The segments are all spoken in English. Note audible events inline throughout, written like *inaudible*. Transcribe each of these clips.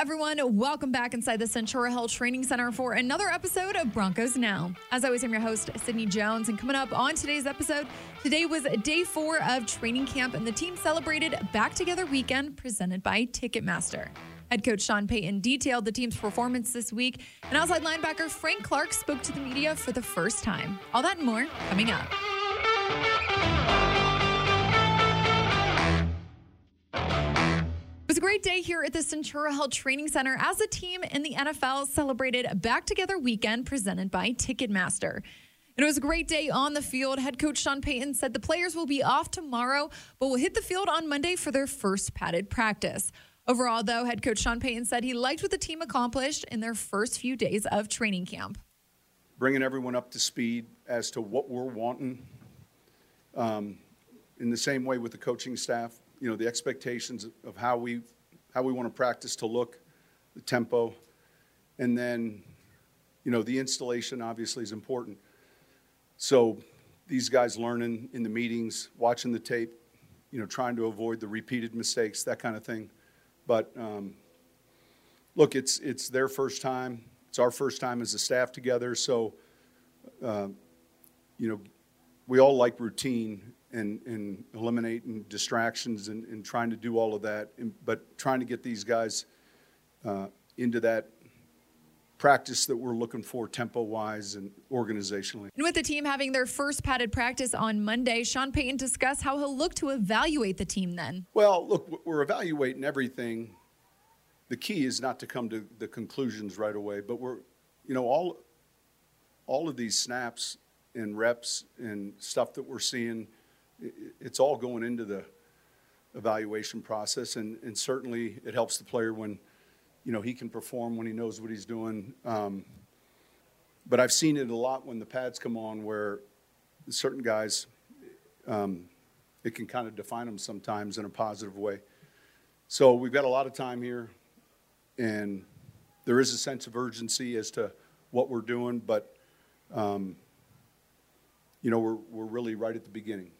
everyone. Welcome back inside the Centura Health Training Center for another episode of Broncos Now. As always, I'm your host, Sydney Jones. And coming up on today's episode, today was day four of training camp, and the team celebrated Back Together Weekend presented by Ticketmaster. Head coach Sean Payton detailed the team's performance this week, and outside linebacker Frank Clark spoke to the media for the first time. All that and more coming up. Was a great day here at the Centura Health Training Center as a team in the NFL celebrated back together weekend presented by Ticketmaster. It was a great day on the field. Head coach Sean Payton said the players will be off tomorrow, but will hit the field on Monday for their first padded practice. Overall, though, head coach Sean Payton said he liked what the team accomplished in their first few days of training camp. Bringing everyone up to speed as to what we're wanting. Um, in the same way with the coaching staff, you know, the expectations of how we how we want to practice to look, the tempo, and then, you know, the installation obviously is important. So these guys learning in the meetings, watching the tape, you know, trying to avoid the repeated mistakes, that kind of thing. But um, look, it's it's their first time. It's our first time as a staff together. So, uh, you know, we all like routine and, and eliminating distractions and, and trying to do all of that, and, but trying to get these guys uh, into that practice that we're looking for tempo wise and organizationally. And with the team having their first padded practice on Monday, Sean Payton discussed how he'll look to evaluate the team then. Well, look, we're evaluating everything. The key is not to come to the conclusions right away, but we're, you know, all all of these snaps and reps and stuff that we're seeing it's all going into the evaluation process, and, and certainly it helps the player when, you know, he can perform when he knows what he's doing. Um, but I've seen it a lot when the pads come on, where certain guys, um, it can kind of define them sometimes in a positive way. So we've got a lot of time here, and there is a sense of urgency as to what we're doing, but um, you know we're we're really right at the beginning.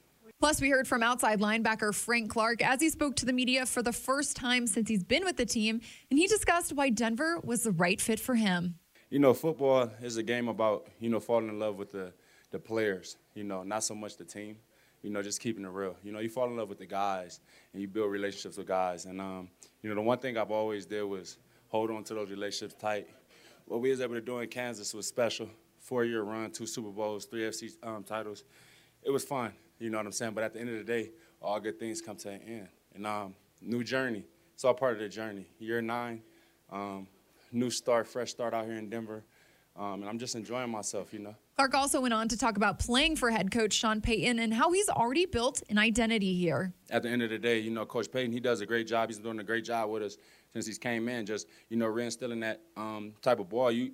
Plus, we heard from outside linebacker Frank Clark as he spoke to the media for the first time since he's been with the team, and he discussed why Denver was the right fit for him. You know, football is a game about, you know, falling in love with the, the players, you know, not so much the team, you know, just keeping it real. You know, you fall in love with the guys and you build relationships with guys. And, um, you know, the one thing I've always did was hold on to those relationships tight. What we was able to do in Kansas was special. Four-year run, two Super Bowls, three FC um, titles. It was fun. You know what I'm saying? But at the end of the day, all good things come to an end. And um, new journey. It's all part of the journey. Year nine, um, new start, fresh start out here in Denver. Um, and I'm just enjoying myself, you know. Clark also went on to talk about playing for head coach Sean Payton and how he's already built an identity here. At the end of the day, you know, Coach Payton, he does a great job. He's doing a great job with us since he's came in. Just, you know, reinstilling that um, type of ball. You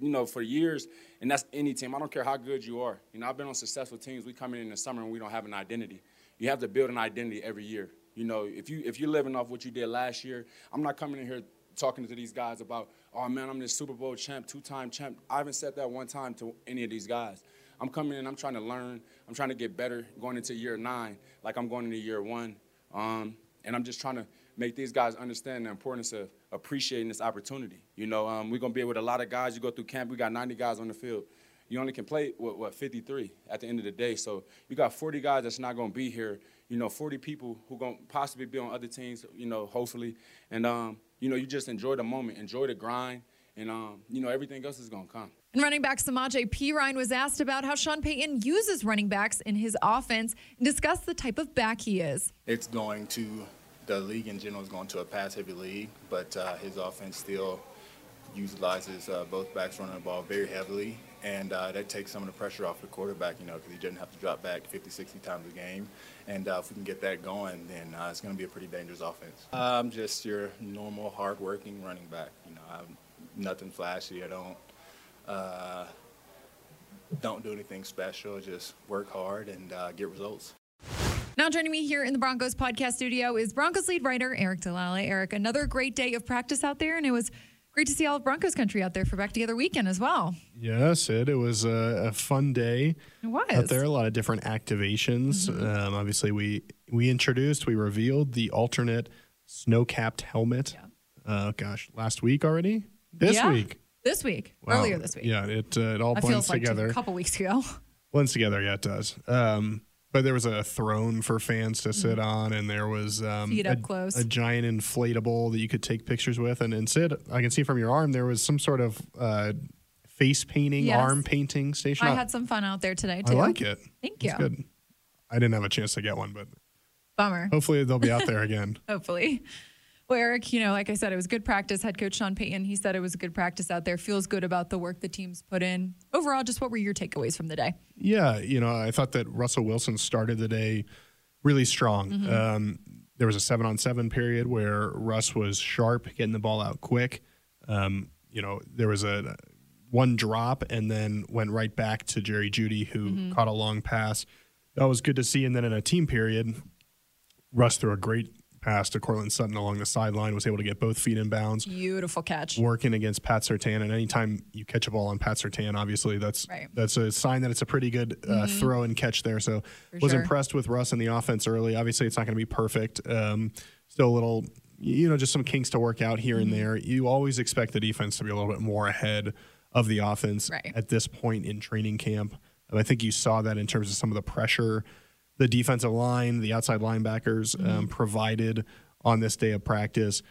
you know, for years, and that's any team. I don't care how good you are. You know, I've been on successful teams. We come in in the summer and we don't have an identity. You have to build an identity every year. You know, if you if you're living off what you did last year, I'm not coming in here talking to these guys about, oh man, I'm this Super Bowl champ, two-time champ. I haven't said that one time to any of these guys. I'm coming in, I'm trying to learn, I'm trying to get better going into year nine, like I'm going into year one. Um, and I'm just trying to make these guys understand the importance of appreciating this opportunity. You know, um, we're gonna be with a lot of guys. You go through camp, we got 90 guys on the field. You only can play what, what 53 at the end of the day. So you got 40 guys that's not gonna be here. You know, 40 people who gonna possibly be on other teams. You know, hopefully, and um, you know, you just enjoy the moment, enjoy the grind, and um, you know, everything else is gonna come. And running back Samaje Perine was asked about how Sean Payton uses running backs in his offense and discussed the type of back he is. It's going to the league in general is going to a pass-heavy league, but uh, his offense still utilizes uh, both backs running the ball very heavily, and uh, that takes some of the pressure off the quarterback, you know, because he doesn't have to drop back 50, 60 times a game. And uh, if we can get that going, then uh, it's going to be a pretty dangerous offense. I'm just your normal, hard-working running back. You know, I'm nothing flashy. I don't uh, don't do anything special. Just work hard and get results. Now joining me here in the Broncos podcast studio is Broncos lead writer Aric DiLalla. Aric, another great day of practice out there, and it was great to see all of Broncos country out there for Back Together weekend as well. Yes, it. It was a, a fun day. It was out there. A lot of different activations. Mm-hmm. Um, obviously, we we introduced, we revealed the alternate snow capped helmet. Yeah. Uh, gosh, last week already. This Yeah. week. This week, Wow. earlier this week. Yeah, it uh, it all blends like together. a couple weeks ago. *laughs* blends together. Yeah, it does. Um, but there was a throne for fans to sit on, and there was um, a, close. a giant inflatable that you could take pictures with. And, and Sid, I can see from your arm there was some sort of uh, face painting, Yes. arm painting station. I had some fun out there today I too. like it. Thank It's you. good. I didn't have a chance to get one, but Bummer. hopefully they'll be out *laughs* there again. hopefully. Well, Aric, you know, like I said, it was good practice. Head coach Sean Payton, he said it was a good practice out there. Feels good about the work the team's put in. Overall, just what were your takeaways from the day? Yeah, you know, I thought that Russell Wilson started the day really strong. Mm-hmm. Um, there was a seven on seven period where Russ was sharp, getting the ball out quick. Um, you know, there was a one drop and then went right back to Jerry Jeudy, who Mm-hmm. caught a long pass. That was good to see. And then in a team period, Russ threw a great pass to Courtland Sutton along the sideline, was able to get both feet in bounds Beautiful catch. working against Pat Surtain, and anytime you catch a ball on Pat Surtain, obviously that's Right. Mm-hmm. that's a sign that it's a pretty good uh, throw and catch there. So was sure. impressed with Russ in the offense early. Obviously, it's not going to be perfect. Um, still a little, you know, just some kinks to work out here Mm-hmm. and there. You always expect the defense to be a little bit more ahead of the offense Right. at this point in training camp. And I think you saw that in terms of some of the pressure the defensive line, the outside linebackers Mm-hmm. um, provided on this day of practice.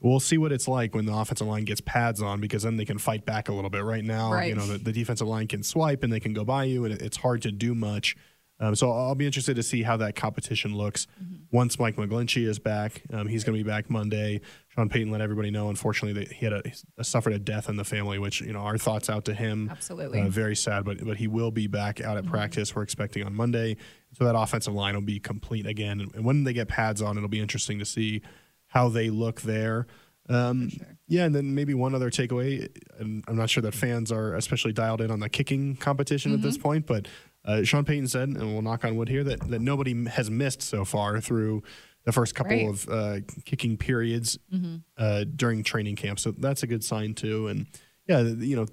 We'll see what it's like when the offensive line gets pads on because then they can fight back a little bit. Right now, Right. you know, the, the defensive line can swipe and they can go by you, and it, it's hard to do much. Um, so I'll be interested to see how that competition looks Mm-hmm. once Mike McGlinchey is back. Um, he's going to be back Monday. Sean Payton let everybody know. Unfortunately, that he had a, suffered a death in the family, which you know our thoughts out to him. Absolutely. uh, very sad, but but he will be back out at practice. We're expecting on Monday, so that offensive line will be complete again. And, when they get pads on, it'll be interesting to see how they look there. Um, Yeah, and then maybe one other takeaway, and I'm not sure that fans are especially dialed in on the kicking competition at this Mm-hmm. point, but uh, Sean Payton said, and we'll knock on wood here, that, that nobody has missed so far through the first couple Right. of uh, kicking periods uh, during training camp. So that's a good sign too. And yeah, you know,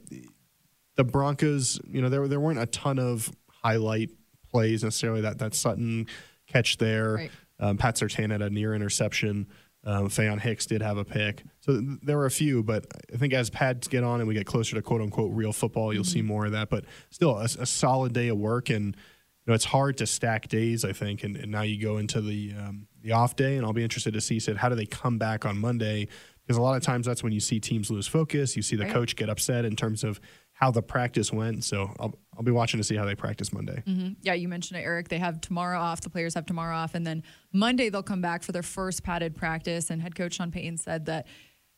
the Broncos, you know, there there weren't a ton of highlight plays necessarily. That that Sutton catch there, Right. um, Pat Surtain had a near interception. Um, Faion Hicks did have a pick, so there were a few. But I think as pads get on and we get closer to quote unquote real football, you'll see more of that. But still, a, a solid day of work, and you know it's hard to stack days. I think, and, and now you go into the um, the off day, and I'll be interested to see said how do they come back on Monday because a lot of times that's when you see teams lose focus. You see the Right. coach get upset in terms of how the practice went. So I'll, I'll be watching to see how they practice Monday. Mm-hmm. Yeah, you mentioned it, Aric. They have tomorrow off. The players have tomorrow off, and then Monday they'll come back for their first padded practice. And head coach Sean Payton said that,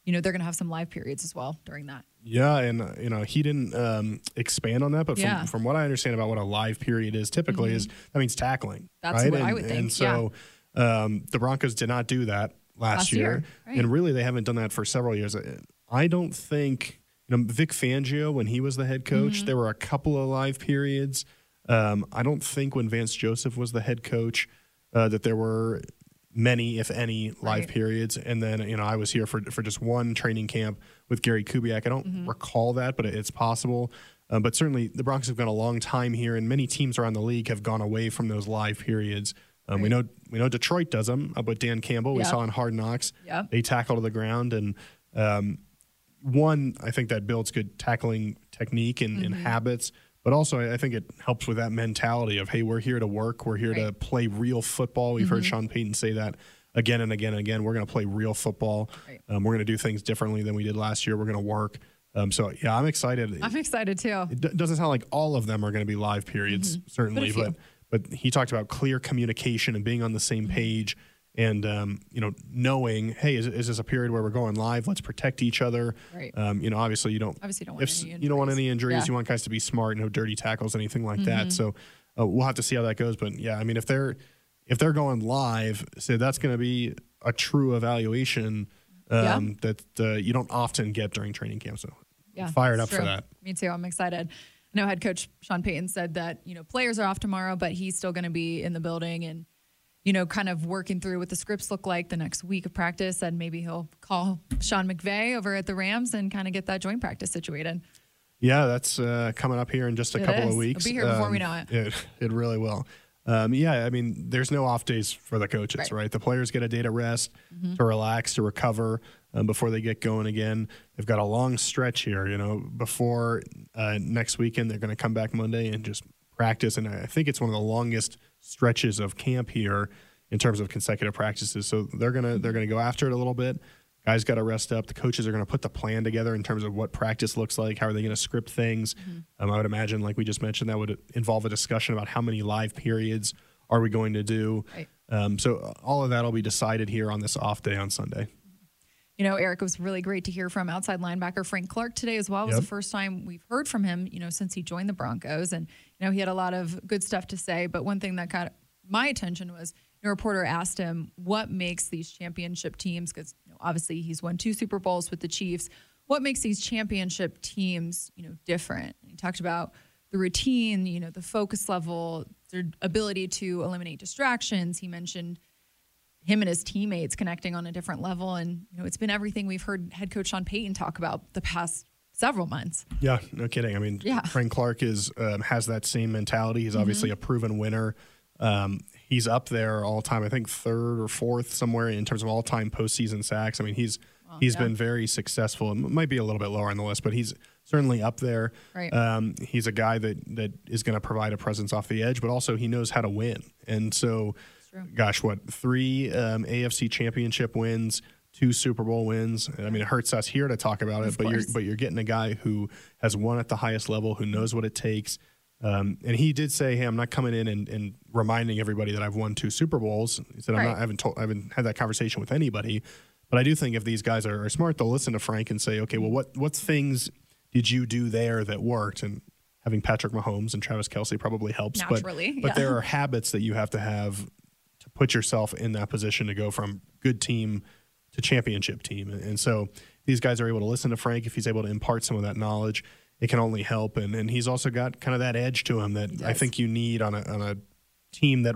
you know, they're going to have some live periods as well during that. Yeah, and uh, you know he didn't um, expand on that, but from, Yeah. Mm-hmm. from what I understand about what a live period is, typically is that means tackling. That's right? what I And- would think, And so um, the Broncos did not do that last, Last year, year, right. and really they haven't done that for several years. I don't think you know Vic Fangio when he was the head coach, Mm-hmm. there were a couple of live periods. Um, I don't think when Vance Joseph was the head coach uh, that there were many, if any, live Right. periods. And then you know I was here for for just one training camp with Gary Kubiak. I don't Mm-hmm. recall that, but it's possible. Uh, but certainly the Broncos have gone a long time here, and many teams around the league have gone away from those live periods. Um, We know we know Detroit does them, uh, but Dan Campbell we saw in Hard Knocks. They tackle to the ground, and um, one I think that builds good tackling technique and, and habits. But also, I think it helps with that mentality of, hey, we're here to work. We're here to play real football. We've heard Sean Payton say that again and again and again. We're going to play real football. Right. Um, we're going to do things differently than we did last year. We're going to work. Um, so, yeah, I'm excited. I'm excited too. it d- doesn't sound like all of them are going to be live periods, certainly, Mm-hmm. But but, but he talked about clear communication and being on the same Mm-hmm. page and um, you know knowing hey is, is this a period where we're going live let's protect each other Right. um, you know obviously you don't Obviously, you don't want if any you don't want injuries. any injuries Yeah. Mm-hmm. you want guys to be smart no dirty tackles anything like that so uh, we'll have to see how that goes but yeah i mean if they're if they're going live so that's going to be a true evaluation Yeah. um, that uh, you don't often get during training camp so Yeah, fired up it's for that Me too. I'm excited. I know head coach Sean Payton said that you know players are off tomorrow, but he's still going to be in the building and you know kind of working through what the scripts look like the next week of practice, and maybe he'll call Sean McVay over at the Rams and kind of get that joint practice situated. Yeah, that's uh, coming up here in just a It couple is. of It'll weeks. be here before we Um, know it. It, it really will. Um, yeah, I mean, there's no off days for the coaches, Right. Mm-hmm. right? The players get a day to rest, to relax, to recover. um, before they get going again. They've got a long stretch here. You know, before uh, next weekend, they're going to come back Monday and just practice. And I think it's one of the longest stretches of camp here in terms of consecutive practices. So they're gonna they're gonna go after it a little bit. Guys got to rest up. The coaches are going to put the plan together in terms of what practice looks like. How are they going to script things? Mm-hmm. Um, I would imagine, like we just mentioned, that would involve a discussion about how many live periods are we going to do. Right. Um, so all of that will be decided here on this off day on Sunday. You know, Aric, it was really great to hear from outside linebacker Frank Clark today as well. It was yep. the first time we've heard from him, you know, since he joined the Broncos. And, you know, he had a lot of good stuff to say. But one thing that caught my attention was a reporter asked him what makes these championship teams, because you know, obviously he's won two Super Bowls with the Chiefs. What makes these championship teams, you know, different? He talked about the routine, you know, the focus level, their ability to eliminate distractions. He mentioned him and his teammates connecting on a different level. And, you know, it's been everything we've heard head coach Sean Payton talk about the past several months. Yeah, no kidding. I mean, yeah. Frank Clark is um, has that same mentality. He's obviously mm-hmm. a proven winner. Um, he's up there all time. I think third or fourth somewhere in terms of all time postseason sacks. I mean, he's well, he's yeah. been very successful. It might be a little bit lower on the list, but he's certainly up there. Right. Um, he's a guy that that is going to provide a presence off the edge, but also he knows how to win. And so gosh, what three um, AFC Championship wins, two Super Bowl wins. I mean, it hurts us here to talk about it, of but course. you're but you're getting a guy who has won at the highest level, who knows what it takes. Um, and he did say, "Hey, I'm not coming in and, and, reminding everybody that I've won two Super Bowls." He said, "I'm not. I haven't told. I haven't had that conversation with anybody." But I do think if these guys are, are smart, they'll listen to Frank and say, "Okay, well, what what things did you do there that worked?" And having Patrick Mahomes and Travis Kelce probably helps. Naturally, but, but there are habits that you have to have put yourself in that position to go from good team to championship team. And so these guys are able to listen to Frank if he's able to impart some of that knowledge. It can only help, and and he's also got kind of that edge to him that I think you need on a on a team that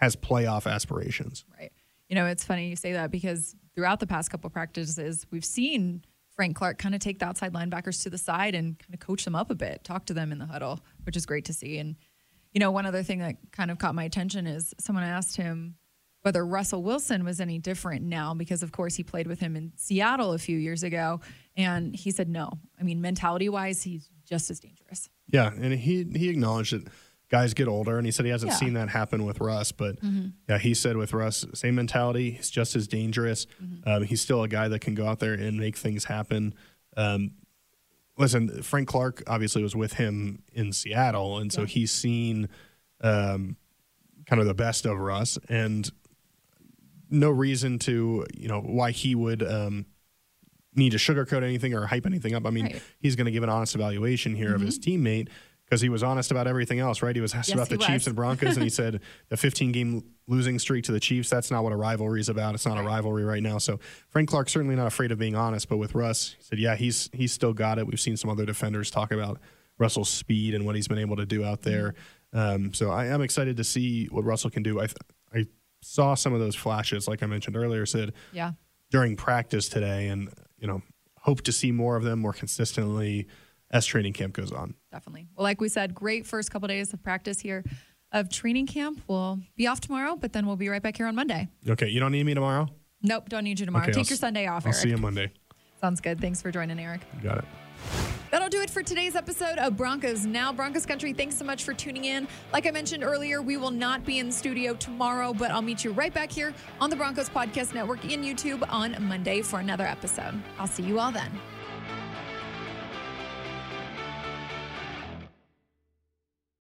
has playoff aspirations. Right. You know, it's funny you say that because throughout the past couple practices, we've seen Frank Clark kind of take the outside linebackers to the side and kind of coach them up a bit, talk to them in the huddle, which is great to see. And you know, one other thing that kind of caught my attention is someone asked him whether Russell Wilson was any different now because of course he played with him in Seattle a few years ago and he said no. I mean mentality wise he's just as dangerous. Yeah, and he he acknowledged that guys get older and he said he hasn't yeah. seen that happen with Russ but mm-hmm. yeah he said with Russ same mentality he's just as dangerous mm-hmm. um, he's still a guy that can go out there and make things happen um, listen, Frank Clark obviously was with him in Seattle, and so yeah. he's seen um, kind of the best of Russ, and no reason to you know why he would um, need to sugarcoat anything or hype anything up. I mean, right. he's going to give an honest evaluation here mm-hmm. of his teammate because he was honest about everything else, right? He was asked yes, about the Chiefs and Broncos, and he *laughs* said the 15 game losing streak to the Chiefs, that's not what a rivalry is about. It's not right. a rivalry right now. So Frank Clark's certainly not afraid of being honest, but with Russ, he said, yeah, he's he's still got it. We've seen some other defenders talk about Russell's speed and what he's been able to do out there. Um, so I am excited to see what Russell can do. I, I saw some of those flashes, like I mentioned earlier, said yeah. during practice today, and, you know, hope to see more of them more consistently as training camp goes on. Definitely. Well, like we said, great first couple of days of practice here of training camp. We'll be off tomorrow, but then we'll be right back here on Monday. Okay. You don't need me tomorrow? Nope. Don't need you tomorrow. Okay, Take I'll your Sunday off, I'll Aric. see you Monday. Sounds good. Thanks for joining, Aric. You got it. That'll do it for today's episode of Broncos Now. Broncos Country, thanks so much for tuning in. Like I mentioned earlier, we will not be in the studio tomorrow, but I'll meet you right back here on the Broncos Podcast Network and YouTube on Monday for another episode. I'll see you all then.